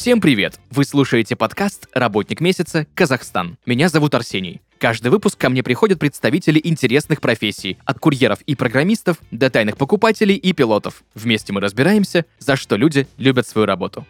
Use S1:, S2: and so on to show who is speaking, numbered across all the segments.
S1: Всем привет! Вы слушаете подкаст «Работник месяца. Казахстан». Меня зовут Арсений. Каждый выпуск ко мне приходят представители интересных профессий, от курьеров и программистов до тайных покупателей и пилотов. Вместе мы разбираемся, за что люди любят свою работу.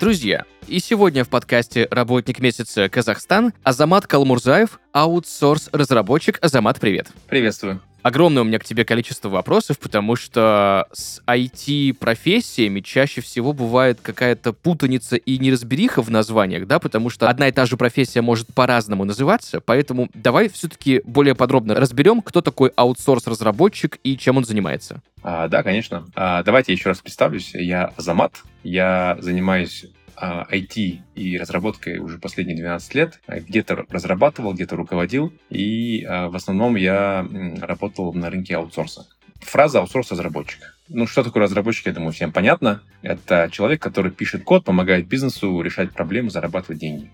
S1: Друзья, и сегодня в подкасте «Работник месяца Казахстан» Азамат Калмурзаев, аутсорс-разработчик. Азамат, привет.
S2: Приветствую.
S1: Огромное у меня к тебе количество вопросов, потому что с IT-профессиями чаще всего бывает какая-то путаница и неразбериха в названиях, да, потому что одна и та же профессия может по-разному называться, поэтому давай все-таки более подробно разберем, кто такой аутсорс-разработчик и чем он занимается.
S2: А, да, конечно. А, давайте еще раз представлюсь. Я Азамат. Я занимаюсь IT а, и разработкой уже последние 12 лет. Где-то разрабатывал, где-то руководил, и а, в основном я работал на рынке аутсорса. Фраза аутсорс-разработчик. Ну, что такое разработчик, я думаю, всем понятно. Это человек, который пишет код, помогает бизнесу решать проблемы, зарабатывать деньги.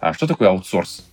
S2: А что такое аутсорс?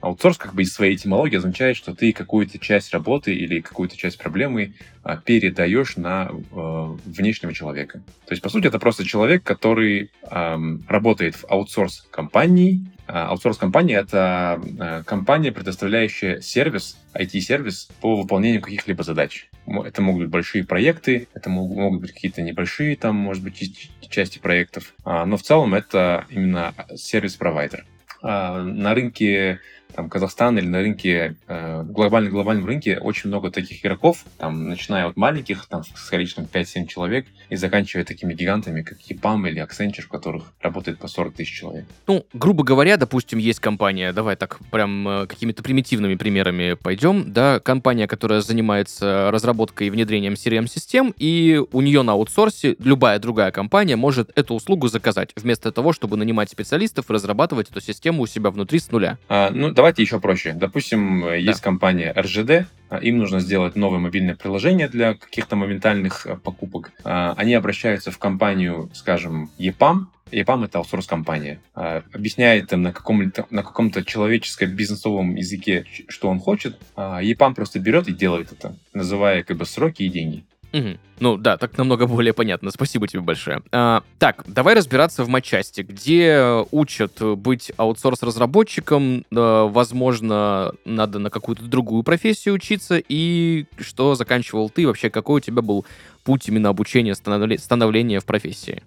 S2: Аутсорс как бы из своей этимологии означает, что ты какую-то часть работы или какую-то часть проблемы а, передаешь на э, внешнего человека. То есть, по сути, это просто человек, который работает в аутсорс-компании. А аутсорс-компания — это э, компания, предоставляющая сервис, IT-сервис по выполнению каких-либо задач. Это могут быть большие проекты, это могут, быть какие-то небольшие, там, может быть, части проектов. А, но в целом это именно сервис-провайдер. А, на рынке там, Казахстана или на рынке, э, глобальном, глобальном рынке очень много таких игроков, там, начиная от маленьких, там, с количеством 5-7 человек, и заканчивая такими гигантами, как EPAM или Accenture, в которых работает по 40 тысяч человек.
S1: Ну, грубо говоря, допустим, есть компания, давай так прям э, какими-то примитивными примерами пойдем, да, компания, которая занимается разработкой и внедрением CRM-систем, и у нее на аутсорсе любая другая компания может эту услугу заказать, вместо того, чтобы нанимать специалистов и разрабатывать эту систему у себя внутри с нуля.
S2: А, ну, давай Давайте еще проще. Допустим, да. есть компания RGD, а, им нужно сделать новое мобильное приложение для каких-то моментальных а, покупок. А, они обращаются в компанию, скажем, EPAM, EPAM — это аутсорс-компания. Объясняет им на, каком-то, на каком-то человеческом бизнесовом языке, что он хочет. EPAM просто берет и делает это, называя как бы сроки и деньги.
S1: Угу. Ну да, так намного более понятно. Спасибо тебе большое. А, так, давай разбираться в матчасти, где учат быть аутсорс-разработчиком. А, возможно, надо на какую-то другую профессию учиться. И что заканчивал ты? Вообще, какой у тебя был путь именно обучения, становления в профессии?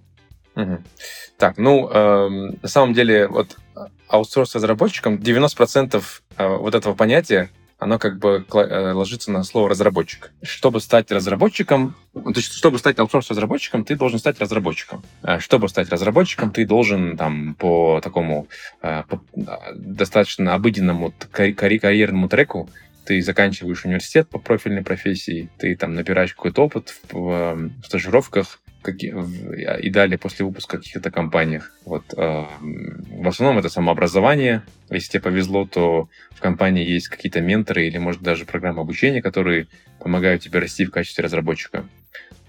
S2: Угу. Так, ну, э, на самом деле, вот аутсорс-разработчиком 90% э, вот этого понятия оно как бы э, ложится на слово разработчик. Чтобы стать разработчиком, то есть, чтобы стать аутсорс-разработчиком, ты должен стать разработчиком. А чтобы стать разработчиком, ты должен там по такому э, по достаточно обыденному карьерному треку ты заканчиваешь университет по профильной профессии, ты там набираешь какой-то опыт в, в, в стажировках, и далее после выпуска в каких-то компаниях. Вот, э, в основном это самообразование. Если тебе повезло, то в компании есть какие-то менторы или, может, даже программы обучения, которые помогают тебе расти в качестве разработчика.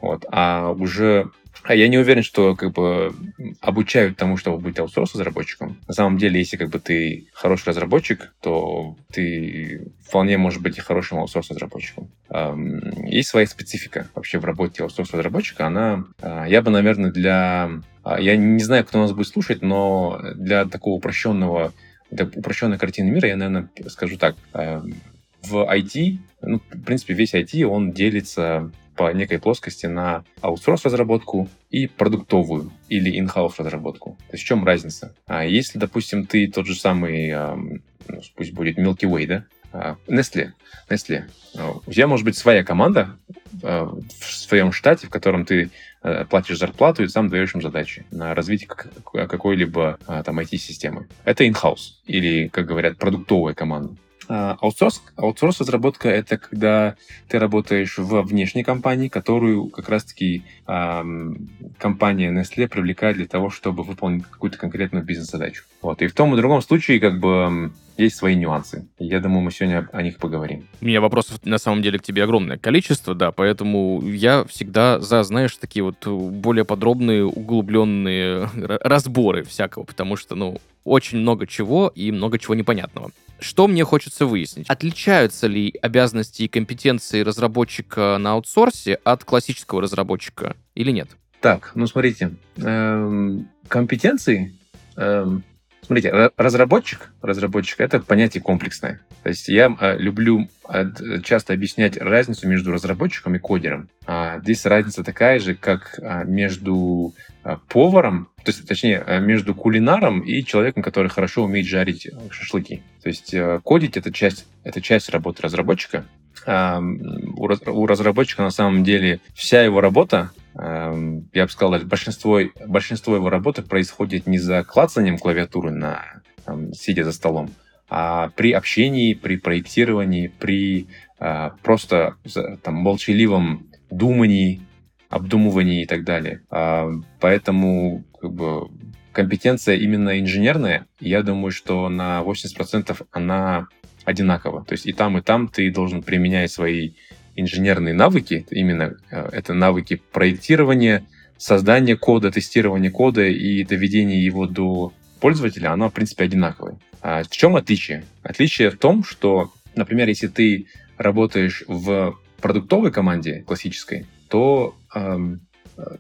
S2: Вот. А уже а я не уверен, что как бы обучают тому, чтобы быть аутсорс-разработчиком. На самом деле, если как бы ты хороший разработчик, то ты вполне можешь быть и хорошим аутсорс-разработчиком. Есть своя специфика вообще в работе аутсорс-разработчика. Она, а, я бы, наверное, для... А, я не знаю, кто нас будет слушать, но для такого упрощенного для упрощенной картины мира я, наверное, скажу так. В IT, ну, в принципе, весь IT, он делится по некой плоскости на аутсорс разработку и продуктовую или in-house разработку. То есть в чем разница? А если, допустим, ты тот же самый, ну, пусть будет Milky Way, да, а, Nestle, Nestle. А, у тебя может быть своя команда а, в своем штате, в котором ты платишь зарплату и сам даешь им задачи на развитие какой-либо там IT-системы. Это in-house или, как говорят, продуктовая команда. А, аутсорс, аутсорс разработка — это когда ты работаешь во внешней компании, которую как раз-таки эм, компания Nestle привлекает для того, чтобы выполнить какую-то конкретную бизнес-задачу. Вот. И в том и другом случае как бы есть свои нюансы. Я думаю, мы сегодня о них поговорим.
S1: У меня вопросов на самом деле к тебе огромное количество, да, поэтому я всегда за, знаешь, такие вот более подробные, углубленные разборы всякого, потому что, ну, очень много чего и много чего непонятного. Что мне хочется выяснить? Отличаются ли обязанности и компетенции разработчика на аутсорсе от классического разработчика или нет?
S2: Так, ну смотрите, эм, компетенции эм, Смотрите, разработчик, разработчик это понятие комплексное. То есть я э, люблю э, часто объяснять разницу между разработчиком и кодером. А здесь разница такая же, как между поваром, то есть, точнее, э, между кулинаром и человеком, который хорошо умеет жарить шашлыки. То есть кодить это часть, это часть работы разработчика. У разработчика на самом деле вся его работа я бы сказал, большинство, большинство его работы происходит не за клацанием клавиатуры, на, там, сидя за столом, а при общении, при проектировании, при а, просто там, молчаливом думании, обдумывании и так далее. А, поэтому как бы, компетенция именно инженерная, я думаю, что на 80% она одинакова. То есть и там, и там ты должен применять свои инженерные навыки, именно э, это навыки проектирования, создания кода, тестирования кода и доведения его до пользователя, оно, в принципе, одинаковое. А в чем отличие? Отличие в том, что, например, если ты работаешь в продуктовой команде классической, то эм,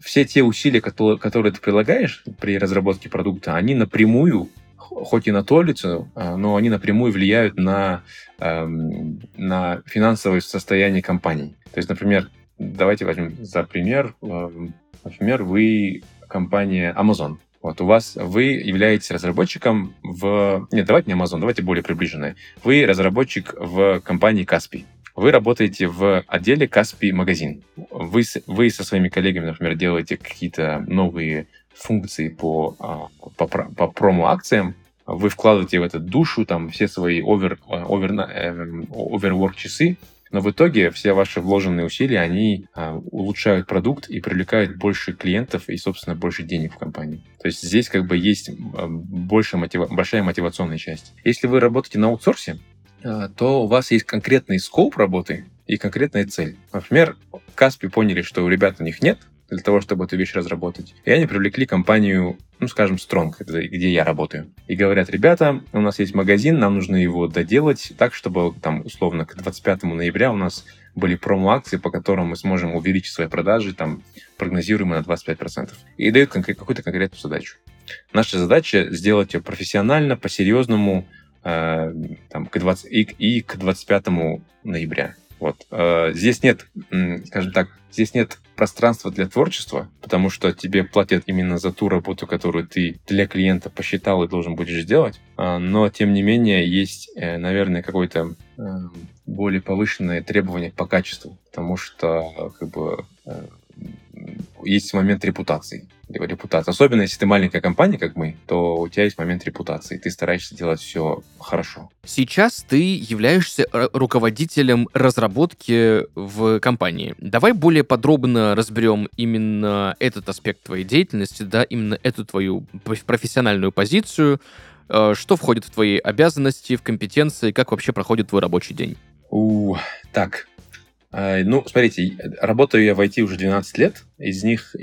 S2: все те усилия, которые ты прилагаешь при разработке продукта, они напрямую хоть и на толицу, а, но они напрямую влияют на, эм, на финансовое состояние компании. То есть, например, давайте возьмем за пример, эм, например, вы компания Amazon. Вот у вас вы являетесь разработчиком в... Нет, давайте не Amazon, давайте более приближенное. Вы разработчик в компании Каспий. Вы работаете в отделе Каспий магазин. Вы, вы со своими коллегами, например, делаете какие-то новые функции по, а, по, по промо-акциям, вы вкладываете в это душу, там, все свои овер, овер, оверворк часы, но в итоге все ваши вложенные усилия, они а, улучшают продукт и привлекают больше клиентов и, собственно, больше денег в компании. То есть здесь как бы есть а, больше мотива... большая мотивационная часть. Если вы работаете на аутсорсе, а, то у вас есть конкретный скоп работы и конкретная цель. Например, Каспи поняли, что у ребят у них нет для того, чтобы эту вещь разработать. И они привлекли компанию, ну, скажем, Strong, где я работаю. И говорят, ребята, у нас есть магазин, нам нужно его доделать так, чтобы там, условно, к 25 ноября у нас были промо-акции, по которым мы сможем увеличить свои продажи, там, прогнозируемо на 25%. И дают кон- какую-то конкретную задачу. Наша задача сделать ее профессионально, по-серьезному, э, там, к 20, и, и к 25 ноября. Вот. Э, здесь нет, скажем так, здесь нет пространства для творчества, потому что тебе платят именно за ту работу, которую ты для клиента посчитал и должен будешь сделать. А, но, тем не менее, есть, э, наверное, какое-то э, более повышенное требование по качеству, потому что как бы есть момент репутации. Репутации. Особенно если ты маленькая компания, как мы, то у тебя есть момент репутации. Ты стараешься делать все хорошо.
S1: Сейчас ты являешься руководителем разработки в компании. Давай более подробно разберем именно этот аспект твоей деятельности, да, именно эту твою профессиональную позицию, э, что входит в твои обязанности, в компетенции, как вообще проходит твой рабочий день.
S2: У, так, ну, смотрите, работаю я в IT уже 12 лет, из них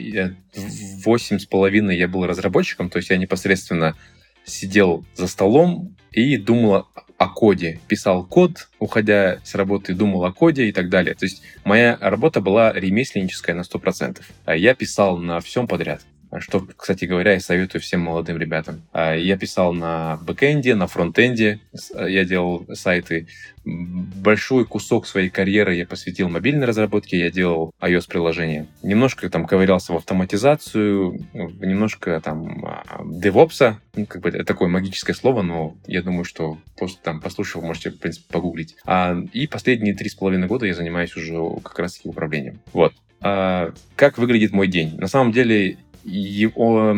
S2: 8 с половиной я был разработчиком, то есть я непосредственно сидел за столом и думал о коде, писал код, уходя с работы, думал о коде и так далее. То есть моя работа была ремесленническая на 100%. А я писал на всем подряд. Что, кстати говоря, я советую всем молодым ребятам. А, я писал на бэкэнде, на фронтенде, я делал сайты. Большой кусок своей карьеры я посвятил мобильной разработке, я делал iOS-приложения. Немножко там ковырялся в автоматизацию, немножко там DevOps, ну, как бы это такое магическое слово, но я думаю, что просто там послушав, можете, в принципе, погуглить. А, и последние три с половиной года я занимаюсь уже как раз-таки управлением. Вот. А, как выглядит мой день? На самом деле его,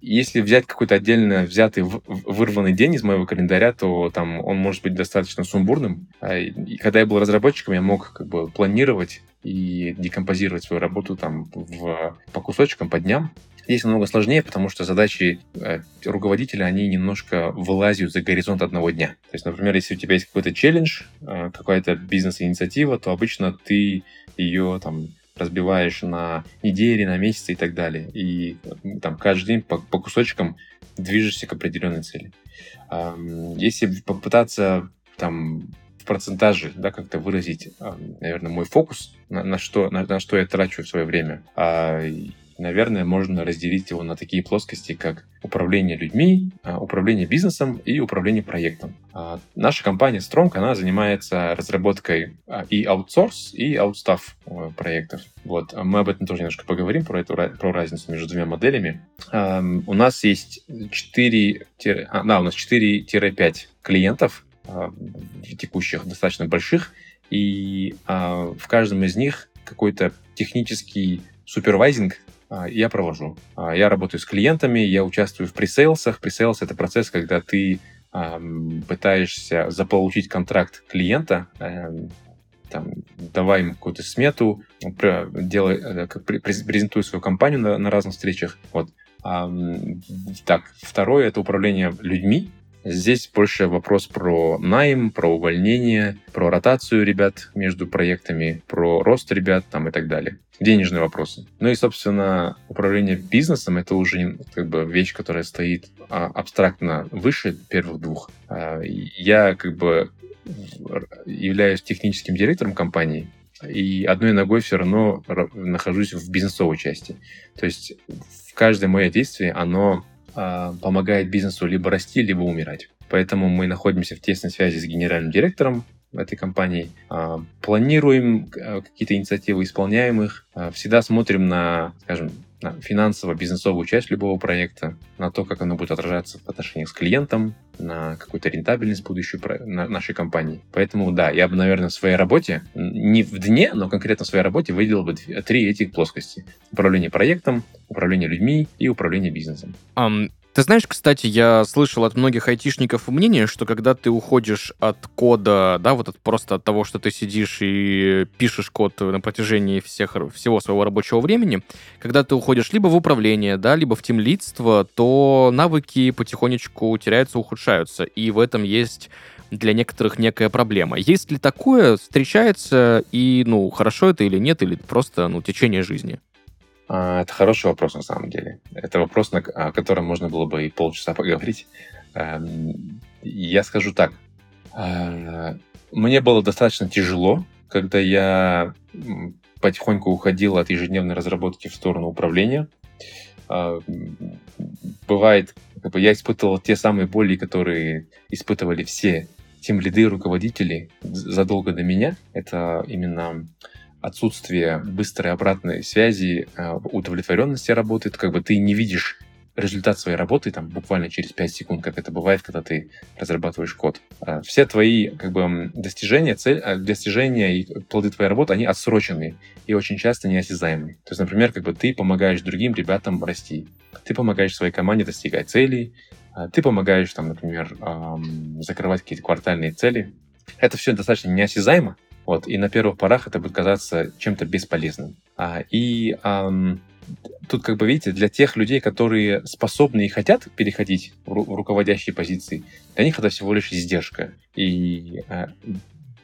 S2: если взять какой-то отдельно взятый, вырванный день из моего календаря, то там он может быть достаточно сумбурным. А, и когда я был разработчиком, я мог как бы планировать и декомпозировать свою работу там в, по кусочкам, по дням. Здесь намного сложнее, потому что задачи э, руководителя, они немножко вылазят за горизонт одного дня. То есть, например, если у тебя есть какой-то челлендж, э, какая-то бизнес-инициатива, то обычно ты ее там разбиваешь на недели, на месяцы и так далее. И там каждый день по, по кусочкам движешься к определенной цели. Если попытаться там в процентаже, да, как-то выразить, наверное, мой фокус, на, на, что, на, на что я трачу свое время, а, наверное, можно разделить его на такие плоскости, как управление людьми, а, управление бизнесом и управление проектом. А, наша компания Strong, она занимается разработкой и аутсорс, и аутстафф э, проектов. Вот. Мы об этом тоже немножко поговорим, про, эту, про разницу между двумя моделями. У нас есть 4, да, у нас 4-5 клиентов, а, текущих, достаточно больших, и а, в каждом из них какой-то технический супервайзинг а, я провожу. Я работаю с клиентами, я участвую в пресейлсах. Пресейлс — это процесс, когда ты пытаешься заполучить контракт клиента, там, давай ему какую-то смету, делай, э, презентуй свою компанию на, на разных встречах. Вот. Так, второе — это управление людьми. Здесь больше вопрос про найм, про увольнение, про ротацию ребят между проектами, про рост ребят там и так далее. Денежные вопросы. Ну и, собственно, управление бизнесом — это уже как бы вещь, которая стоит а, абстрактно выше первых двух. А, я как бы являюсь техническим директором компании, и одной ногой все равно нахожусь в бизнесовой части. То есть в каждое мое действие, оно помогает бизнесу либо расти, либо умирать. Поэтому мы находимся в тесной связи с генеральным директором этой компании, а, планируем а, какие-то инициативы, исполняем их, всегда смотрим на, скажем, на финансово-бизнесовую часть любого проекта, на то, как оно будет отражаться в отношениях с клиентом, на какую-то рентабельность будущую на нашей компании. Поэтому, да, я бы, наверное, в своей работе, не в дне, но конкретно в своей работе выделил бы три этих плоскости. Управление проектом, управление людьми и управление бизнесом.
S1: Um, ты знаешь, кстати, я слышал от многих айтишников мнение, что когда ты уходишь от кода, да, вот от, просто от того, что ты сидишь и пишешь код на протяжении всех, всего своего рабочего времени, когда ты уходишь либо в управление, да, либо в тимлидство, то навыки потихонечку теряются, ухудшаются. И в этом есть для некоторых некая проблема. Есть ли такое, встречается, и, ну, хорошо это или нет, или просто, ну, течение жизни?
S2: А, это хороший вопрос, на самом деле. Это вопрос, о котором можно было бы и полчаса поговорить. Эм, я скажу так. А, мне было достаточно тяжело, когда я потихоньку уходил от ежедневной разработки в сторону управления. А, бывает, как бы я испытывал те самые боли, которые испытывали все тем лиды руководители задолго до меня. Это именно отсутствие быстрой обратной связи, э, удовлетворенности работы, как бы ты не видишь результат своей работы там буквально через 5 секунд, как это бывает, когда ты разрабатываешь код. Э, все твои как бы достижения, цель, э, достижения и плоды твоей работы, они отсроченные и очень часто неосязаемые. То есть, например, как бы ты помогаешь другим ребятам расти, ты помогаешь своей команде достигать целей, ты помогаешь там, например, закрывать какие-то квартальные цели. Это все достаточно неосязаемо, вот, и на первых порах это будет казаться чем-то бесполезным. А, и ам, тут, как бы видите, для тех людей, которые способны и хотят переходить в, ру- в руководящие позиции, для них это всего лишь издержка. И а,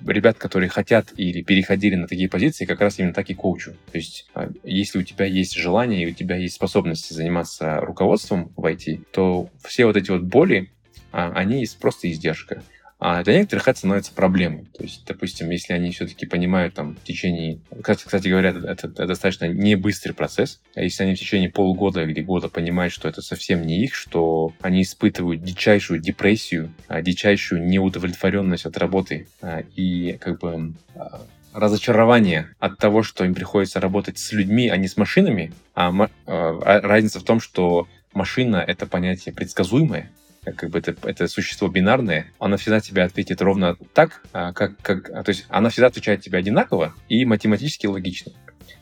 S2: ребят, которые хотят или переходили на такие позиции, как раз именно так и коучу. То есть, а, если у тебя есть желание и у тебя есть способности заниматься руководством в IT, то все вот эти вот боли, а, они просто издержка. А для некоторых это становится проблемой. То есть, допустим, если они все-таки понимают там в течение... Кстати, говоря, это, это достаточно не быстрый процесс. А если они в течение полугода или года понимают, что это совсем не их, что они испытывают дичайшую депрессию, а, дичайшую неудовлетворенность от работы а, и как бы разочарование от того, что им приходится работать с людьми, а не с машинами. А, а разница в том, что машина — это понятие предсказуемое, как бы это, это существо бинарное, она всегда тебе ответит ровно так, а, как, как, а, то есть она всегда отвечает тебе одинаково и математически логично.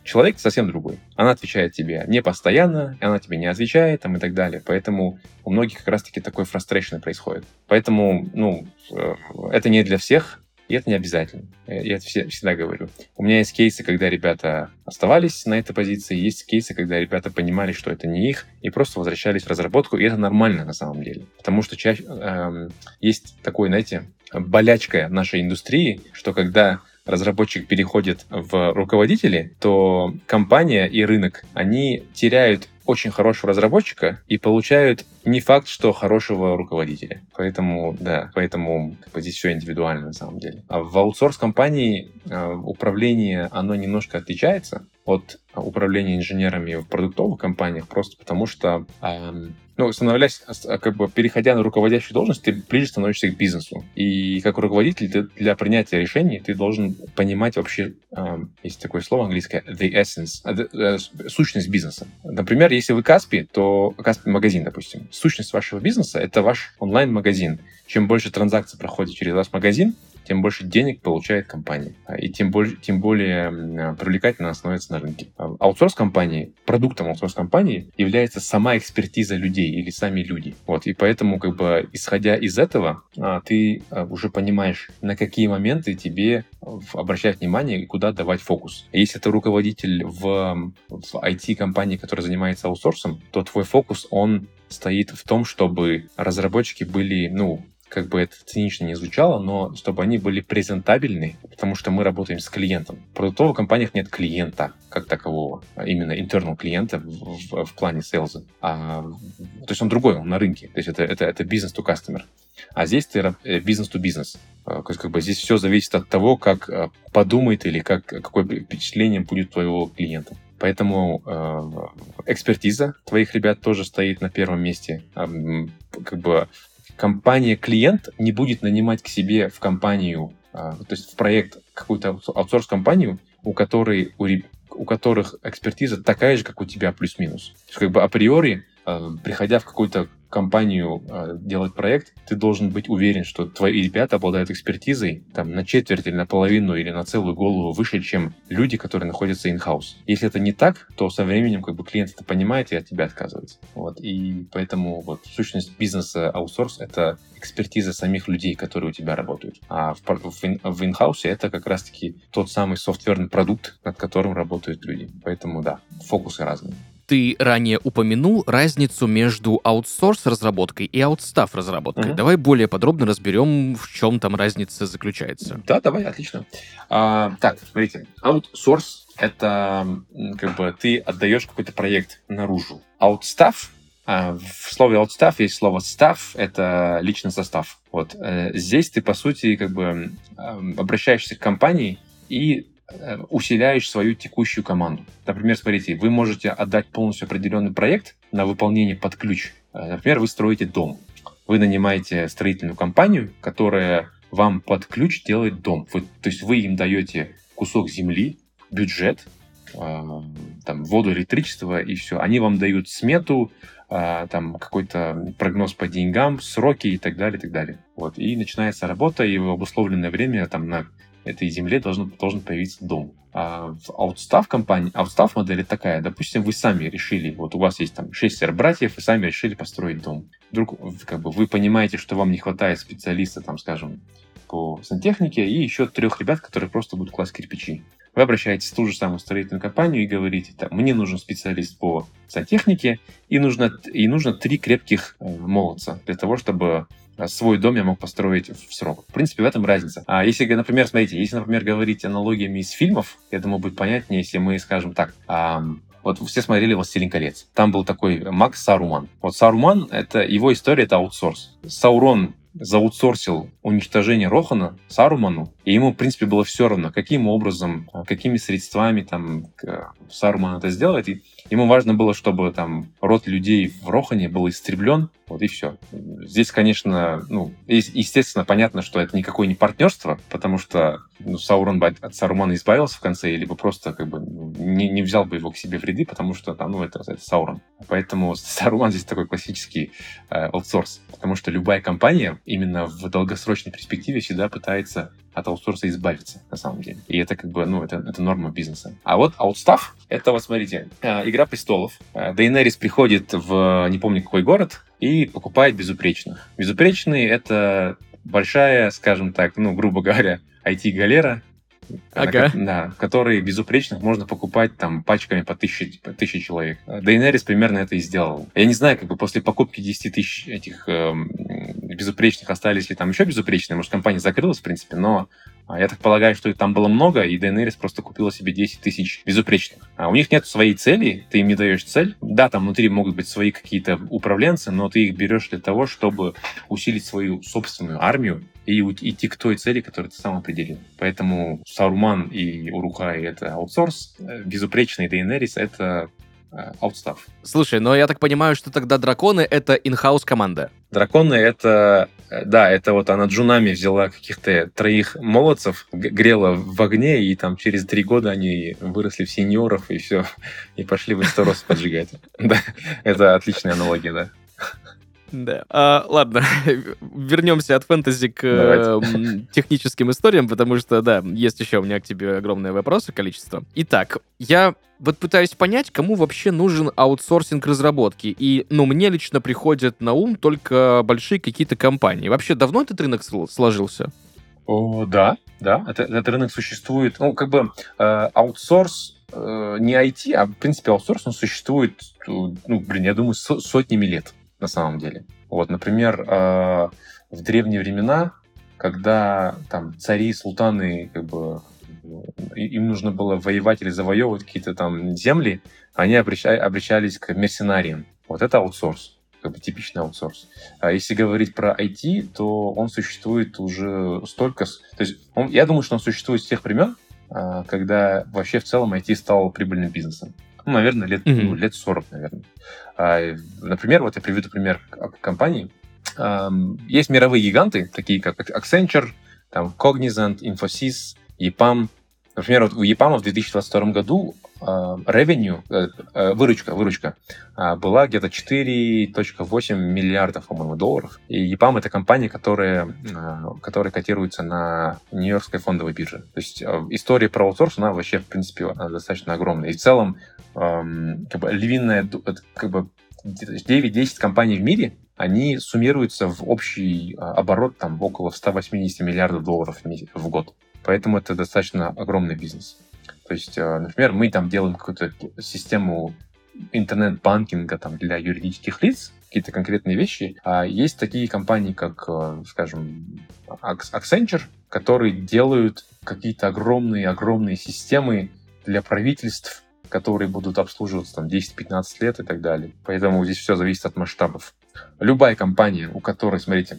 S2: Человек совсем другой. Она отвечает тебе не постоянно, она тебе не отвечает там, и так далее. Поэтому у многих как раз-таки такой frustration происходит. Поэтому, ну, э, это не для всех, и это не обязательно. Я это всегда говорю. У меня есть кейсы, когда ребята оставались на этой позиции, есть кейсы, когда ребята понимали, что это не их, и просто возвращались в разработку, и это нормально на самом деле. Потому что чаще э, есть такой, знаете, болячка нашей индустрии, что когда разработчик переходит в руководители, то компания и рынок, они теряют очень хорошего разработчика и получают не факт, что хорошего руководителя. Поэтому, да, поэтому здесь все индивидуально на самом деле. А в аутсорс-компании э, управление, оно немножко отличается от управления инженерами в продуктовых компаниях, просто потому что эм, ну, становясь, как бы, переходя на руководящую должность, ты ближе становишься к бизнесу. И как руководитель ты, для принятия решений ты должен понимать вообще, э, есть такое слово английское, the essence, the, uh, сущность бизнеса. Например, если вы Каспи, то Каспи магазин, допустим. Сущность вашего бизнеса — это ваш онлайн-магазин. Чем больше транзакций проходит через ваш магазин, тем больше денег получает компания. А, и тем, более, тем более привлекательно она становится на рынке. А, аутсорс-компании, продуктом аутсорс-компании является сама экспертиза людей или сами люди. Вот, и поэтому, как бы, исходя из этого, а, ты уже понимаешь, на какие моменты тебе обращать внимание и куда давать фокус. Если ты руководитель в, в IT-компании, которая занимается аутсорсом, то твой фокус, он стоит в том, чтобы разработчики были, ну, как бы это цинично не звучало, но чтобы они были презентабельны, потому что мы работаем с клиентом. В продуктовых компаниях нет клиента как такового, а именно internal клиента в, в, в плане sales. А, то есть он другой, он на рынке. То есть это, это, это бизнес to customer. А здесь ты бизнес to бизнес. То есть как бы здесь все зависит от того, как а, подумает или как, какое впечатление будет твоего клиента. Поэтому э, экспертиза твоих ребят тоже стоит на первом месте. Э, как бы компания-клиент не будет нанимать к себе в компанию, а, то есть в проект какую-то аутсорс-компанию, у которой у, у которых экспертиза такая же, как у тебя, плюс-минус. То есть как бы априори, а, приходя в какую-то компанию э, делать проект, ты должен быть уверен, что твои ребята обладают экспертизой там, на четверть или на половину или на целую голову выше, чем люди, которые находятся in-house. Если это не так, то со временем как бы клиент это понимает и от тебя отказывается. Вот. И поэтому вот сущность бизнеса аутсорс — это экспертиза самих людей, которые у тебя работают. А в, в, в in-house это как раз-таки тот самый софтверный продукт, над которым работают люди. Поэтому да, фокусы разные.
S1: Ты ранее упомянул разницу между аутсорс-разработкой и аутстав разработкой. Угу. Давай более подробно разберем, в чем там разница заключается.
S2: Да, давай, отлично. А, так, смотрите, аутсорс — это как бы ты отдаешь какой-то проект наружу. Аутстав а, в слове outstaff есть слово staff, это личный состав. Вот э, здесь ты, по сути, как бы обращаешься к компании и усиляешь свою текущую команду. Например, смотрите, вы можете отдать полностью определенный проект на выполнение под ключ. Э, например, вы строите дом. Вы нанимаете строительную компанию, которая вам под ключ делает дом. Вы, то есть вы им даете кусок земли, бюджет, э, там, воду, электричество и все. Они вам дают смету, э, там какой-то прогноз по деньгам, сроки и так далее, и так далее. Вот. И начинается работа, и в обусловленное время там на этой земле должен, должен появиться дом. А в аутстав компании, аутстав модели такая, допустим, вы сами решили, вот у вас есть там шестеро братьев, и сами решили построить дом. Вдруг как бы вы понимаете, что вам не хватает специалиста, там, скажем, по сантехнике, и еще трех ребят, которые просто будут класть кирпичи. Вы обращаетесь в ту же самую строительную компанию и говорите, так, мне нужен специалист по сантехнике, и нужно, и нужно три крепких э, молодца для того, чтобы свой дом я мог построить в срок. В принципе, в этом разница. А если, например, смотрите, если, например, говорить аналогиями из фильмов, я думаю, будет понятнее, если мы скажем так, а, вот все смотрели «Властелин колец». Там был такой маг Саруман. Вот Саруман, это его история, это аутсорс. Саурон заутсорсил уничтожение Рохана Саруману, и ему, в принципе, было все равно, каким образом, какими средствами там Саруман это сделает. И Ему важно было, чтобы там род людей в Рохане был истреблен, вот и все. Здесь, конечно, ну, естественно, понятно, что это никакое не партнерство, потому что ну, Саурон бы от Сарумана избавился в конце, либо просто как бы ну, не, не взял бы его к себе в ряды, потому что там, ну, это, это Саурон. Поэтому Саруман здесь такой классический э, аутсорс, потому что любая компания именно в долгосрочной перспективе всегда пытается от аутсорса избавиться, на самом деле. И это как бы, ну, это, это норма бизнеса. А вот аутстав, это вот, смотрите, э, «Игра престолов». Э, Дейнерис приходит в, не помню какой город, и покупает безупречных. Безупречные — это большая, скажем так, ну, грубо говоря, IT-галера,
S1: Ага.
S2: Да, которые безупречных можно покупать там пачками по тысяче, по тысяче человек. Дейнерис примерно это и сделал. Я не знаю, как бы после покупки 10 тысяч этих э, безупречных остались ли там еще безупречные, может, компания закрылась, в принципе, но А я так полагаю, что их там было много, и Daenerys просто купила себе 10 тысяч безупречных. А у них нет своей цели, ты им не даешь цель. Да, там внутри могут быть свои какие-то управленцы, но ты их берешь для того, чтобы усилить свою собственную армию и идти к той цели, которую ты сам определил. Поэтому Саурман и Урухай — это аутсорс, э, безупречный Daenerys — это аутстав.
S1: Слушай, но я так понимаю, что тогда драконы — это инхаус команда.
S2: Драконы — это... Э, да, это вот она джунами взяла каких-то троих молодцев, грела в огне, и там через три года они выросли в сеньоров, и все, и пошли в Эстерос поджигать. Да, это отличная аналогия, да.
S1: Да. А, ладно, вернемся от фэнтези к э, техническим историям, потому что, да, есть еще у меня к тебе огромные вопросы, количество. Итак, я вот пытаюсь понять, кому вообще нужен аутсорсинг разработки. И, ну, мне лично приходят на ум только большие какие-то компании. Вообще, давно этот рынок сложился?
S2: О, да, да, это, этот рынок существует. Ну, как бы э, аутсорс э, не IT, а, в принципе, аутсорс, он существует, ну, блин, я думаю, со, сотнями лет на самом деле. Вот, например, э, в древние времена, когда там цари, султаны, как бы им нужно было воевать или завоевывать какие-то там земли, они обращались к мерсенариям. Вот это аутсорс, как бы типичный аутсорс. А если говорить про IT, то он существует уже столько... То есть он, я думаю, что он существует с тех времен, а, когда вообще в целом IT стал прибыльным бизнесом. Ну, наверное, лет, mm-hmm. ну, лет 40, наверное. А, например, вот я приведу пример компании. Есть мировые гиганты, такие как Accenture, там, Cognizant, Infosys, EPAM. Например, вот у EPAM в 2022 году revenue, э, э, выручка, выручка э, была где-то 4.8 миллиардов, по-моему, долларов. И EPAM — это компания, которая, которая котируется на Нью-Йоркской фондовой бирже. То есть история про аутсорс, она вообще, в принципе, достаточно огромная. И в целом, как бы, львиная, как бы, 9-10 компаний в мире, они суммируются в общий оборот там около 180 миллиардов долларов в год. Поэтому это достаточно огромный бизнес. То есть, э, например, мы там делаем какую-то систему интернет-банкинга там, для юридических лиц, какие-то конкретные вещи. А есть такие компании, как, э, скажем, Accenture, которые делают какие-то огромные-огромные системы для правительств, которые будут обслуживаться там 10-15 лет и так далее. Поэтому здесь все зависит от масштабов. Любая компания, у которой, смотрите,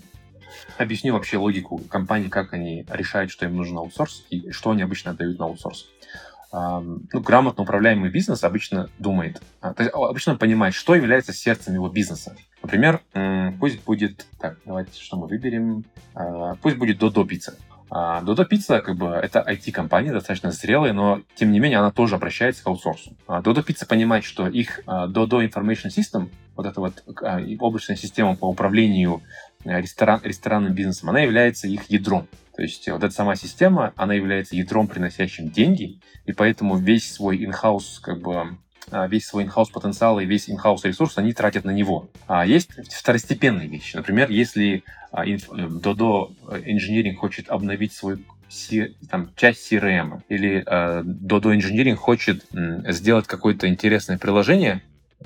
S2: объясню вообще логику компании, как они решают, что им нужен аутсорс и что они обычно отдают на аутсорс. Ну, грамотно управляемый бизнес обычно думает, а, то есть обычно понимает, что является сердцем его бизнеса. Например, пусть будет, так, давайте, что мы выберем, а, пусть будет Додо Пицца. Додо Пицца, как бы, это IT-компания, достаточно зрелая, но, тем не менее, она тоже обращается к аутсорсу. Додо Пицца понимает, что их Dodo Information System, вот эта вот облачная система по управлению Э, ресторан, ресторанным бизнесом, она является их ядром. То есть вот эта сама система, она является ядром, приносящим деньги, и поэтому весь свой инхаус, как бы, а, весь свой инхаус потенциал и весь инхаус ресурс они тратят на него. А есть второстепенные вещи. Например, если а, Dodo Engineering хочет обновить свой там, часть CRM, или э, Dodo Engineering хочет сделать какое-то интересное приложение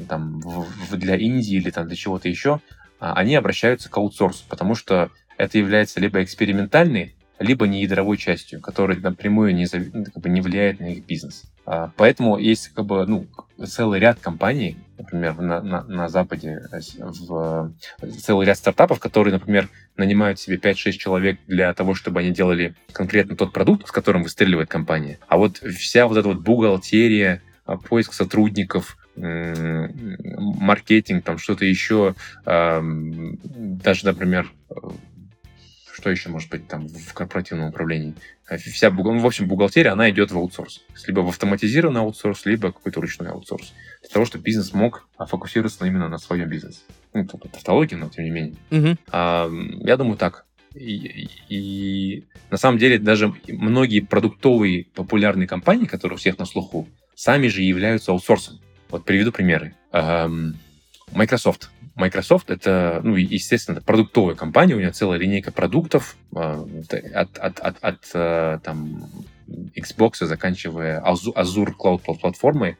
S2: там, в, в, для Индии или там, для чего-то еще, а, они обращаются к аутсорсу, потому что это является либо экспериментальной, либо не ядровой частью, которая напрямую не, как бы, не влияет на их бизнес. А, поэтому есть как бы, ну, целый ряд компаний, например, на, на, на Западе, э, в, целый ряд стартапов, которые, например, нанимают себе 5-6 человек для того, чтобы они делали конкретно тот продукт, с которым выстреливает компания. А вот вся вот эта вот бухгалтерия, а, поиск сотрудников, маркетинг, там что-то еще, даже, например, что еще может быть там в корпоративном управлении? А вся, ну, в общем, бухгалтерия, она идет в аутсорс. Либо в автоматизированный аутсорс, либо какой-то ручной аутсорс. Для того, чтобы бизнес мог фокусироваться именно на своем бизнесе. Ну, тут тавтология, но тем не менее. Угу. А, я думаю, так. И, и на самом деле даже многие продуктовые популярные компании, которые у всех на слуху, сами же являются аутсорсом. Вот приведу примеры. Microsoft. Microsoft это, ну, естественно, продуктовая компания, у нее целая линейка продуктов а, от, от, от, от э, там, Xbox, заканчивая Azure Cloud платформой.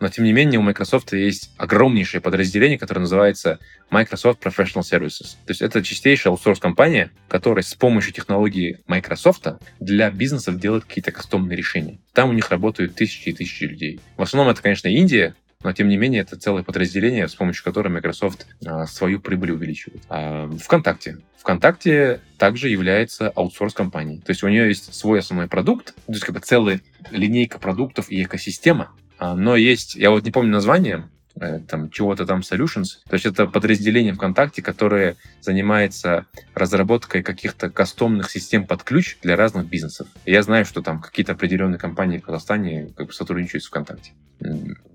S2: Но, тем не менее, у Microsoft есть огромнейшее подразделение, которое называется Microsoft Professional Services. То есть это чистейшая аутсорс-компания, которая с помощью технологии Microsoft для бизнесов делает какие-то кастомные решения. Там у них работают тысячи и тысячи людей. В основном это, конечно, Индия, но тем не менее это целое подразделение, с помощью которого Microsoft а, свою прибыль увеличивает. А, ВКонтакте. ВКонтакте также является аутсорс-компанией. То есть у нее есть свой основной продукт, то есть как бы целая линейка продуктов и экосистема, а, но есть, я вот не помню название, там чего-то там Solutions. То есть это подразделение ВКонтакте, которое занимается разработкой каких-то кастомных систем под ключ для разных бизнесов. Я знаю, что там какие-то определенные компании в Казахстане как бы сотрудничают с ВКонтакте.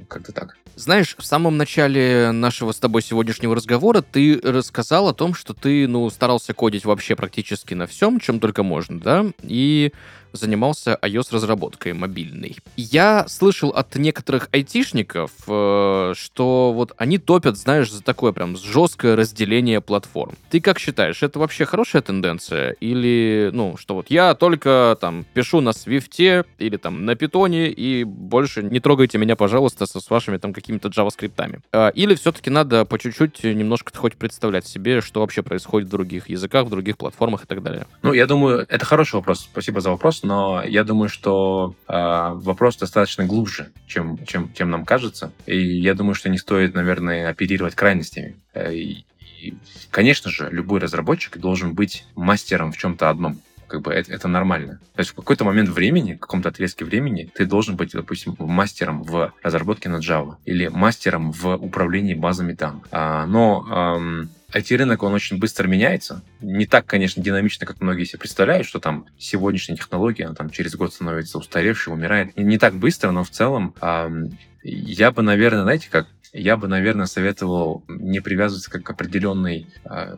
S2: Как-то так.
S1: Знаешь, в самом начале нашего с тобой сегодняшнего разговора ты рассказал о том, что ты, ну, старался кодить вообще практически на всем, чем только можно, да? И занимался iOS-разработкой мобильной. Я слышал от некоторых айтишников, э, что вот они топят, знаешь, за такое прям жесткое разделение платформ. Ты как считаешь, это вообще хорошая тенденция? Или, ну, что вот я только там пишу на Свифте или там на Питоне и больше не трогайте меня, пожалуйста, со, с вашими там какими-то джаваскриптами? А, или все-таки надо по чуть-чуть немножко хоть представлять себе, что вообще происходит в других языках, в других платформах и так далее?
S2: Ну, я думаю, это хороший вопрос. Спасибо за вопрос но я думаю, что э, вопрос достаточно глубже, чем, чем, чем нам кажется. И я думаю, что не стоит, наверное, оперировать крайностями. Э, и, и, конечно же, любой разработчик должен быть мастером в чем-то одном как бы это, это нормально. То есть в какой-то момент времени, в каком-то отрезке времени, ты должен быть, допустим, мастером в разработке на Java или мастером в управлении базами там. А, но эм, IT-рынок, он очень быстро меняется. Не так, конечно, динамично, как многие себе представляют, что там сегодняшняя технология, она там через год становится устаревшей, умирает. Не так быстро, но в целом эм, я бы, наверное, знаете, как я бы, наверное, советовал не привязываться к определенной, а,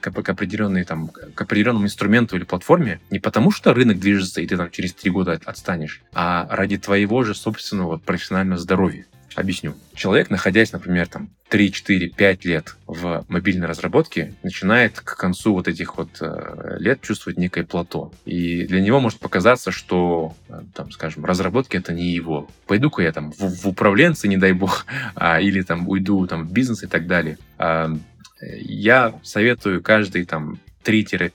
S2: к определенной там, к определенному инструменту или платформе, не потому что рынок движется, и ты там через три года отстанешь, а ради твоего же собственного профессионального здоровья. Объясню. Человек, находясь, например, там 3, 4, 5 лет в мобильной разработке, начинает к концу вот этих вот э, лет чувствовать некое плато. И для него может показаться, что, э, там, скажем, разработки это не его. Пойду-ка я там в, в управленцы, не дай бог, а, или там уйду там в бизнес и так далее. А, я советую каждый там 3-5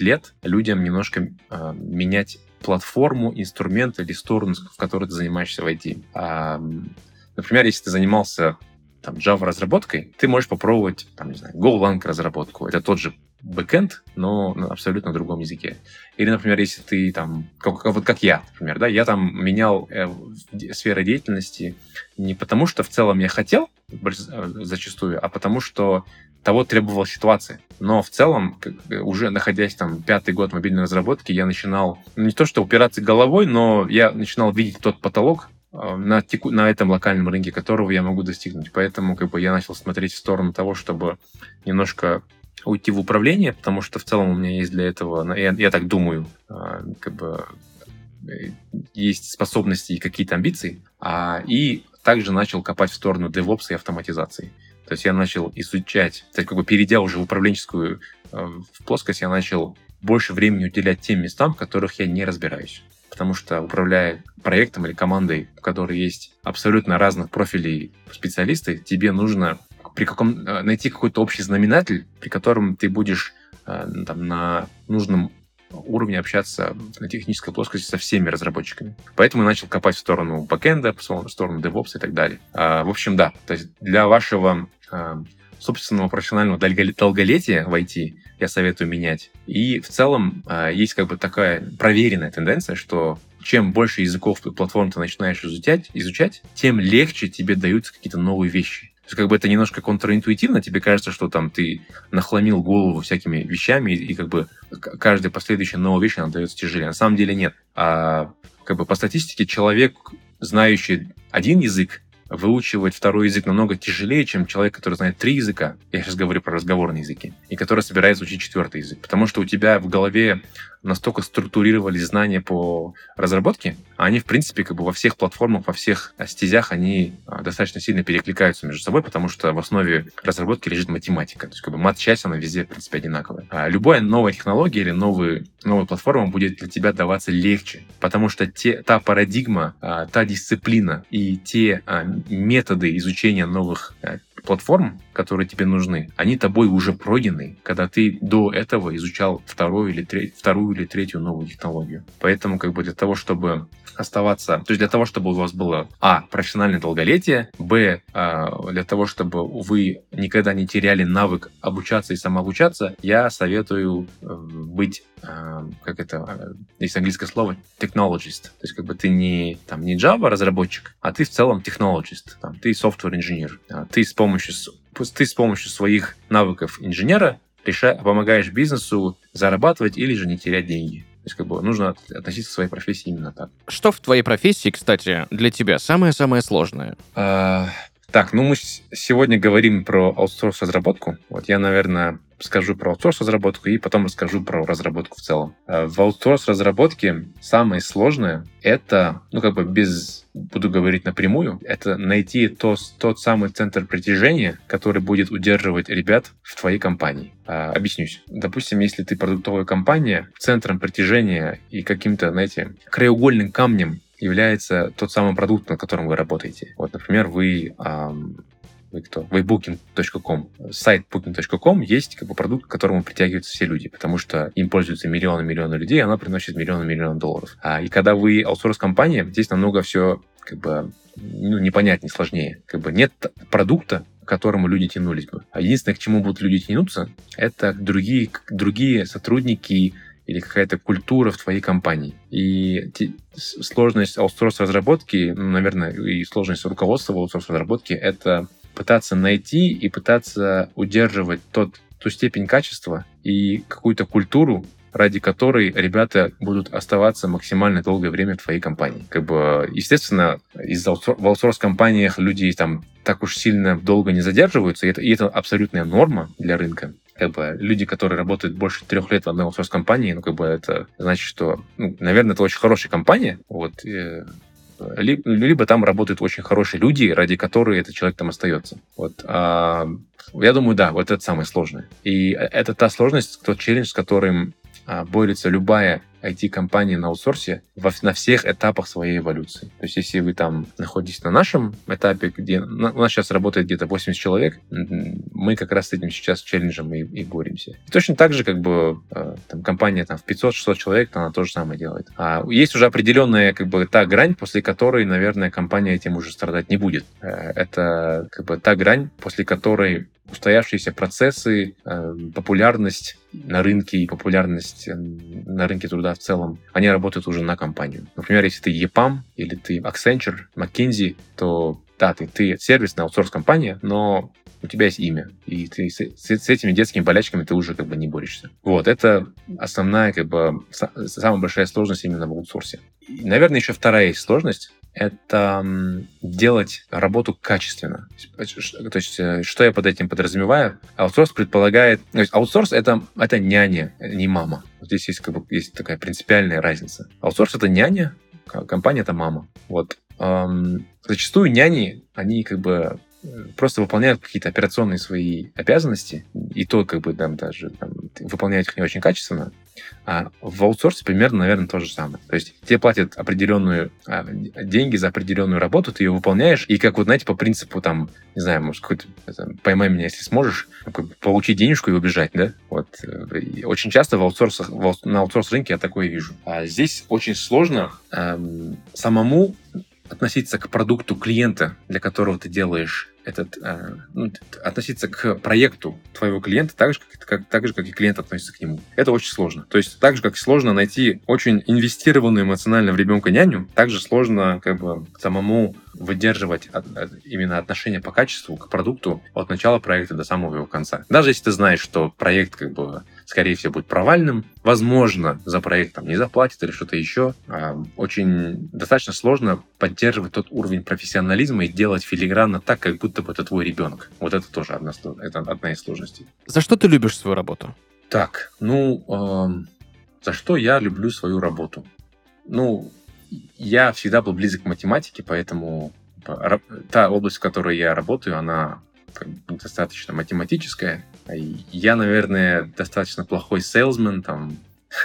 S2: лет людям немножко а, менять платформу, инструмент или сторону, в которой ты занимаешься в IT. Например, если ты занимался там, Java разработкой, ты можешь попробовать, там, не знаю, Golang разработку. Это тот же бэкэнд, но на абсолютно другом языке. Или, например, если ты там, как, вот как я, например, да, я там менял э, сферы деятельности не потому, что в целом я хотел зачастую, а потому что того требовала ситуация. Но в целом, уже находясь там пятый год мобильной разработки, я начинал не то что упираться головой, но я начинал видеть тот потолок, Э, на, теку... на этом локальном рынке, которого я могу достигнуть. Поэтому как бы, я начал смотреть в сторону того, чтобы немножко уйти в управление, потому что в целом у меня есть для этого, я, я так думаю, э, как бы э, есть способности и какие-то амбиции, а, и также начал копать в сторону DevOps и автоматизации. То есть я начал изучать, то есть как бы перейдя уже в управленческую в плоскость, я начал больше времени уделять тем местам, в которых я не разбираюсь потому что управляя проектом или командой, в которой есть абсолютно разных профилей специалисты, тебе нужно при каком, э, найти какой-то общий знаменатель, при котором ты будешь э, там, на нужном уровне общаться на технической плоскости со всеми разработчиками. Поэтому я начал копать в сторону бэкэнда, в сторону DevOps и так далее. А, в общем, да, то есть для вашего а, собственного профессионального долголетия в IT я советую менять. И в целом э, есть как бы такая проверенная тенденция, что чем больше языков и платформ ты начинаешь изучать, изучать, тем легче тебе даются какие-то новые вещи. То есть как бы это немножко контринтуитивно, тебе кажется, что там ты нахламил голову всякими вещами, и, и как бы каждая последующая новая вещь, она дается тяжелее. На самом деле нет. А как бы по статистике человек, знающий один язык, выучивать второй язык намного тяжелее, чем человек, который знает три языка, я сейчас говорю про разговорные языки, и который собирается учить четвертый язык. Потому что у тебя в голове настолько структурировали знания по разработке, они, в принципе, как бы во всех платформах, во всех стезях, они а, достаточно сильно перекликаются между собой, потому что в основе разработки лежит математика. То есть, как бы мат-часть, она везде, в принципе, одинаковая. А любая новая технология или новый, новая платформа будет для тебя даваться легче, потому что те, та парадигма, а, та дисциплина и те а, методы изучения новых а, платформ, которые тебе нужны, они тобой уже пройдены, когда ты до этого изучал вторую или, треть, вторую или третью новую технологию. Поэтому как бы для того, чтобы оставаться, то есть для того, чтобы у вас было, а, профессиональное долголетие, б, а, для того, чтобы вы никогда не теряли навык обучаться и самообучаться, я советую э, быть, а, как это, есть английское слово, technologist. То есть как бы ты не, там, не Java разработчик, а ты в целом technologist, там, ты software инженер, а ты с помощью, ты с помощью своих навыков инженера решаешь, помогаешь бизнесу зарабатывать или же не терять деньги. То есть, как бы, нужно относиться к своей профессии именно так.
S1: Что в твоей профессии, кстати, для тебя самое-самое сложное?
S2: А, так, ну мы сегодня говорим про аутсорс-разработку. Вот я, наверное, скажу про аутсорс-разработку и потом расскажу про разработку в целом. А, в аутсорс-разработке самое сложное — это, ну, как бы без буду говорить напрямую, это найти то, тот самый центр притяжения, который будет удерживать ребят в твоей компании. А, объяснюсь. Допустим, если ты продуктовая компания, центром притяжения и каким-то, знаете, краеугольным камнем является тот самый продукт, над которым вы работаете. Вот, например, вы эм, кто? Вы booking.com. Сайт booking.com есть как бы продукт, к которому притягиваются все люди, потому что им пользуются миллионы-миллионы людей, и она приносит миллионы-миллионы долларов. А, и когда вы аутсорс-компания, здесь намного все как бы ну, непонятнее, сложнее. Как бы нет продукта, к которому люди тянулись бы. А единственное, к чему будут люди тянуться, это другие, другие сотрудники или какая-то культура в твоей компании. И сложность аутсорс-разработки, ну, наверное, и сложность руководства в аутсорс-разработке — это пытаться найти и пытаться удерживать тот, ту степень качества и какую-то культуру, ради которой ребята будут оставаться максимально долгое время в твоей компании. Как бы, естественно, из аутсор- в аутсорс-компаниях люди там так уж сильно долго не задерживаются, и это, и это абсолютная норма для рынка. Как бы люди, которые работают больше трех лет в одной аутсорс-компании, ну, как бы это значит, что, ну, наверное, это очень хорошая компания, вот, либо, либо там работают очень хорошие люди, ради которых этот человек там остается. Вот. А, я думаю, да, вот это самое сложное. И это та сложность, тот челлендж, с которым а, борется любая IT-компании на аутсорсе во, на всех этапах своей эволюции. То есть, если вы там находитесь на нашем этапе, где у нас сейчас работает где-то 80 человек, мы как раз с этим сейчас челленджем и, и боремся. И точно так же, как бы, э, там, компания там, в 500-600 человек, она то же самое делает. А есть уже определенная, как бы, та грань, после которой, наверное, компания этим уже страдать не будет. Э, это, как бы, та грань, после которой устоявшиеся процессы, э, популярность на рынке и популярность на рынке труда в целом, они работают уже на компанию. Например, если ты EPAM или ты Accenture, McKinsey, то да, ты, ты сервисная аутсорс-компания, но у тебя есть имя, и ты с, с, этими детскими болячками ты уже как бы не борешься. Вот, это основная, как бы, самая большая сложность именно в аутсорсе. И, наверное, еще вторая есть сложность, это делать работу качественно. То есть, э, что я под этим подразумеваю? Аутсорс предполагает... То есть, аутсорс это, — это няня, не мама. Здесь есть, как бы, есть такая принципиальная разница. Аутсорс — это няня, компания — это мама. Вот. Зачастую няни, они как бы просто выполняют какие-то операционные свои обязанности, и то, как бы, там, даже там, выполняют их не очень качественно. А в аутсорсе примерно, наверное, то же самое. То есть тебе платят определенную а, деньги за определенную работу, ты ее выполняешь, и как вот, знаете, по принципу, там, не знаю, может, какой-то, поймай меня, если сможешь, получить денежку и убежать, да? Вот. И очень часто в аутсорсах, в, на аутсорс-рынке я такое вижу. А здесь очень сложно эм, самому относиться к продукту клиента, для которого ты делаешь этот, э, ну, относиться к проекту твоего клиента так же, как, как, так же, как и клиент относится к нему. Это очень сложно. То есть так же, как сложно найти очень инвестированную эмоционально в ребенка няню, также сложно как бы самому выдерживать от, от, именно отношение по качеству к продукту от начала проекта до самого его конца. Даже если ты знаешь, что проект как бы скорее всего будет провальным, возможно, за проект там не заплатят или что-то еще, а, очень достаточно сложно поддерживать тот уровень профессионализма и делать филигранно так, как будто бы это твой ребенок. Вот это тоже одна, это одна из сложностей.
S1: За что ты любишь свою работу?
S2: Так, ну, э, За что я люблю свою работу? Ну, я всегда был близок к математике, поэтому та область, в которой я работаю, она достаточно математическая. Я, наверное, достаточно плохой сейлсмен, там,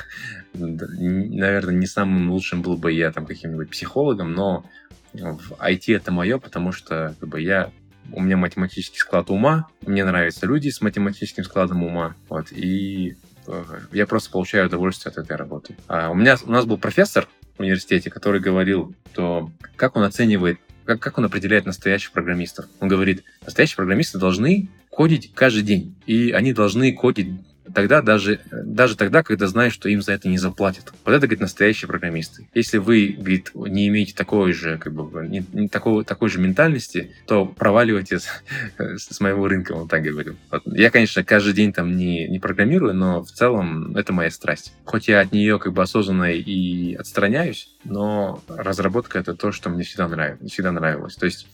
S2: наверное, не самым лучшим был бы я там каким-нибудь психологом, но в IT это мое, потому что как бы, я у меня математический склад ума, мне нравятся люди с математическим складом ума, вот, и э, я просто получаю удовольствие от этой работы. А у меня у нас был профессор в университете, который говорил, то как он оценивает, как, как он определяет настоящих программистов. Он говорит, настоящие программисты должны кодить каждый день, и они должны кодить тогда даже, даже тогда, когда знаешь, что им за это не заплатят. Вот это, говорит, настоящие программисты. Если вы, говорит, не имеете такой же, как бы, не, не такой, такой же ментальности, то проваливайте с, с моего рынка, он так говорил. Вот. Я, конечно, каждый день там не, не программирую, но в целом это моя страсть. Хоть я от нее как бы осознанно и отстраняюсь, но разработка это то, что мне всегда нравилось. Всегда нравилось. То есть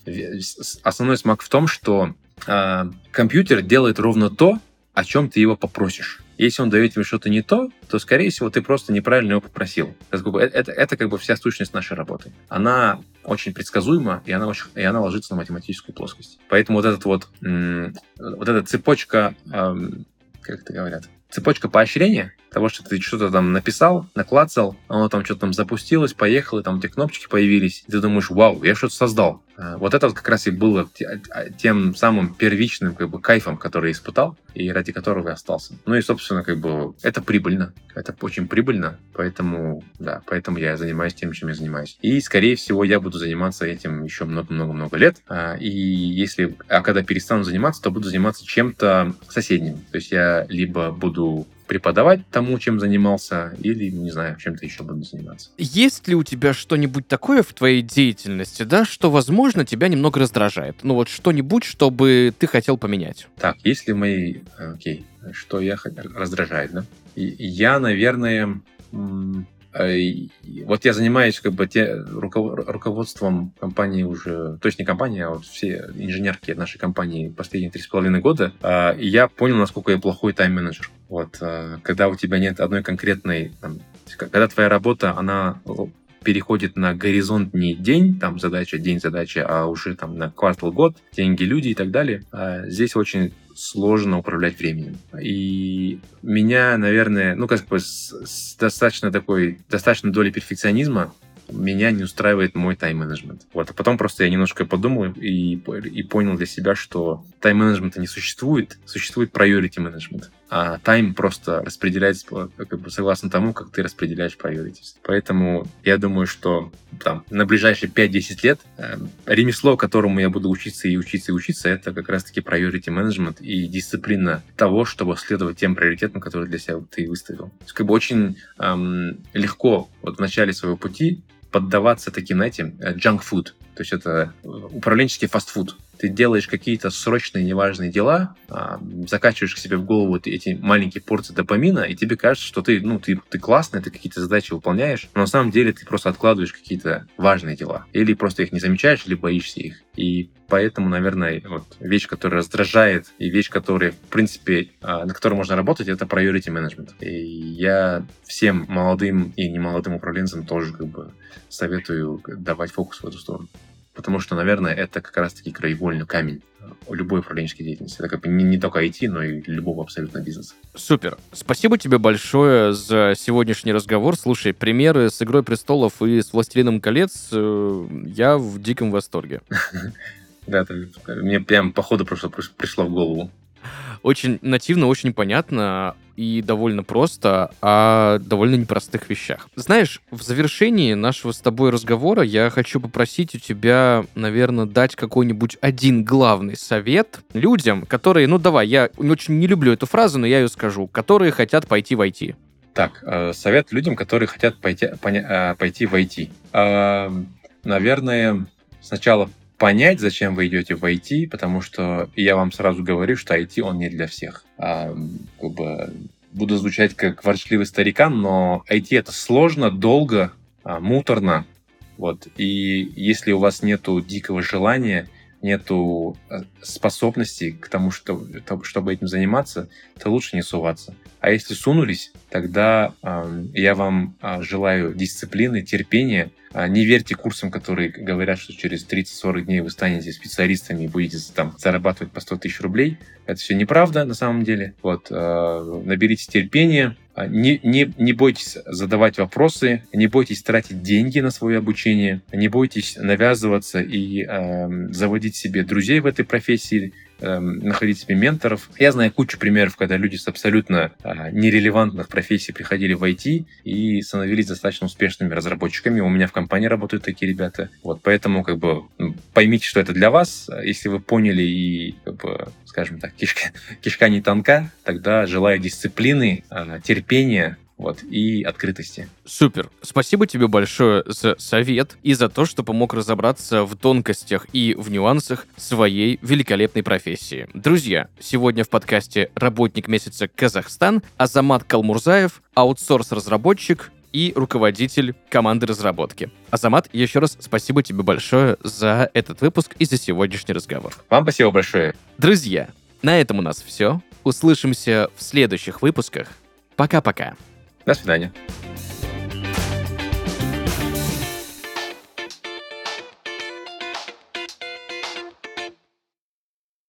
S2: основной смак в том, что э, компьютер делает ровно то, о чем ты его попросишь. Если он дает тебе что-то не то, то, скорее всего, ты просто неправильно его попросил. Это, это, это как бы вся сущность нашей работы. Она очень предсказуема, и она, очень, и она ложится на математическую плоскость. Поэтому вот этот вот, вот эта цепочка, как это говорят, цепочка поощрения, того, что ты что-то там написал, наклацал, оно там что-то там запустилось, поехало, там эти кнопочки появились, и ты думаешь, вау, я что-то создал. А, вот это вот как раз и было а, тем самым первичным как бы кайфом, который я испытал и ради которого я остался. Ну и, собственно, как бы это прибыльно. Это очень прибыльно, поэтому, да, поэтому я занимаюсь тем, чем я занимаюсь. И, скорее всего, я буду заниматься этим еще много-много-много лет. А, и если, а когда перестану заниматься, то буду заниматься чем-то соседним. То есть я либо буду преподавать тому, чем занимался, или, не знаю, чем-то еще буду заниматься.
S1: Есть ли у тебя что-нибудь такое в твоей деятельности, да, что, возможно, тебя немного раздражает? Ну вот что-нибудь, чтобы ты хотел поменять?
S2: Так, есть ли мои... Окей, что я раздражает, да? Я, наверное, Э, вот я занимаюсь как бы те, руководством компании уже, то есть не компании, а вот все инженерки нашей компании последние три с половиной года, а, и я понял, насколько я плохой тайм-менеджер. Вот, э, когда у тебя нет одной конкретной, там, когда твоя работа, она переходит на горизонт не день, там задача, день задача, а уже там на квартал, год, деньги, люди и так далее. А здесь очень сложно управлять временем. И меня, наверное, ну, как бы с, с достаточно такой, достаточно долей перфекционизма меня не устраивает мой тайм-менеджмент. Вот. А потом просто я немножко подумал и, и понял для себя, что тайм-менеджмента не существует, существует priority менеджмент. А тайм просто распределяется как бы согласно тому, как ты распределяешь priorities. Поэтому я думаю, что там, на ближайшие 5-10 лет э, ремесло, которому я буду учиться и учиться и учиться, это как раз-таки priority менеджмент и дисциплина того, чтобы следовать тем приоритетам, которые для себя ты выставил. То есть, как бы очень эм, легко вот в начале своего пути поддаваться таким, знаете, э, junk food. То есть это э, управленческий фастфуд ты делаешь какие-то срочные, неважные дела, а, закачиваешь к себе в голову эти маленькие порции допамина, и тебе кажется, что ты, ну, ты, ты классный, ты какие-то задачи выполняешь, но на самом деле ты просто откладываешь какие-то важные дела. Или просто их не замечаешь, или боишься их. И поэтому, наверное, вот вещь, которая раздражает, и вещь, которая, в принципе, а, на которой можно работать, это priority management. И я всем молодым и немолодым управленцам тоже как бы советую давать фокус в эту сторону потому что, наверное, это как раз-таки краеугольный камень у любой управленческой деятельности. Это как бы не, не только IT, но и любого абсолютно бизнеса.
S1: Супер. Спасибо тебе большое за сегодняшний разговор. Слушай, примеры с «Игрой престолов» и с «Властелином колец» э, я в диком восторге.
S2: Да, мне прям по ходу просто пришло в голову
S1: очень нативно, очень понятно и довольно просто о довольно непростых вещах. Знаешь, в завершении нашего с тобой разговора я хочу попросить у тебя, наверное, дать какой-нибудь один главный совет людям, которые, ну давай, я очень не люблю эту фразу, но я ее скажу, которые хотят пойти в IT.
S2: Так, э, совет людям, которые хотят пойти, поня- э, пойти в IT. Э, наверное, сначала понять, зачем вы идете в IT, потому что я вам сразу говорю, что IT он не для всех. А, как бы, буду звучать как ворчливый старикан, но IT это сложно, долго, а, муторно. Вот. И если у вас нету дикого желания, нету э, способностей к тому, что, чтобы этим заниматься, то лучше не суваться. А если сунулись, тогда э, я вам э, желаю дисциплины, терпения. Э, не верьте курсам, которые говорят, что через 30-40 дней вы станете специалистами и будете там зарабатывать по 100 тысяч рублей. Это все неправда на самом деле. Вот, э, наберите терпения, не, не, не бойтесь задавать вопросы, не бойтесь тратить деньги на свое обучение, не бойтесь навязываться и э, заводить себе друзей в этой профессии, находить себе менторов. Я знаю кучу примеров, когда люди с абсолютно а, нерелевантных профессий приходили в IT и становились достаточно успешными разработчиками. У меня в компании работают такие ребята. Вот, поэтому как бы поймите, что это для вас. Если вы поняли и как бы, скажем так, кишка, кишка не тонка, тогда желаю дисциплины, а, терпения, вот, и открытости.
S1: Супер. Спасибо тебе большое за совет и за то, что помог разобраться в тонкостях и в нюансах своей великолепной профессии. Друзья, сегодня в подкасте «Работник месяца Казахстан» Азамат Калмурзаев, аутсорс-разработчик и руководитель команды разработки. Азамат, еще раз спасибо тебе большое за этот выпуск и за сегодняшний разговор.
S2: Вам спасибо большое.
S1: Друзья, на этом у нас все. Услышимся в следующих выпусках. Пока-пока.
S2: До свидания.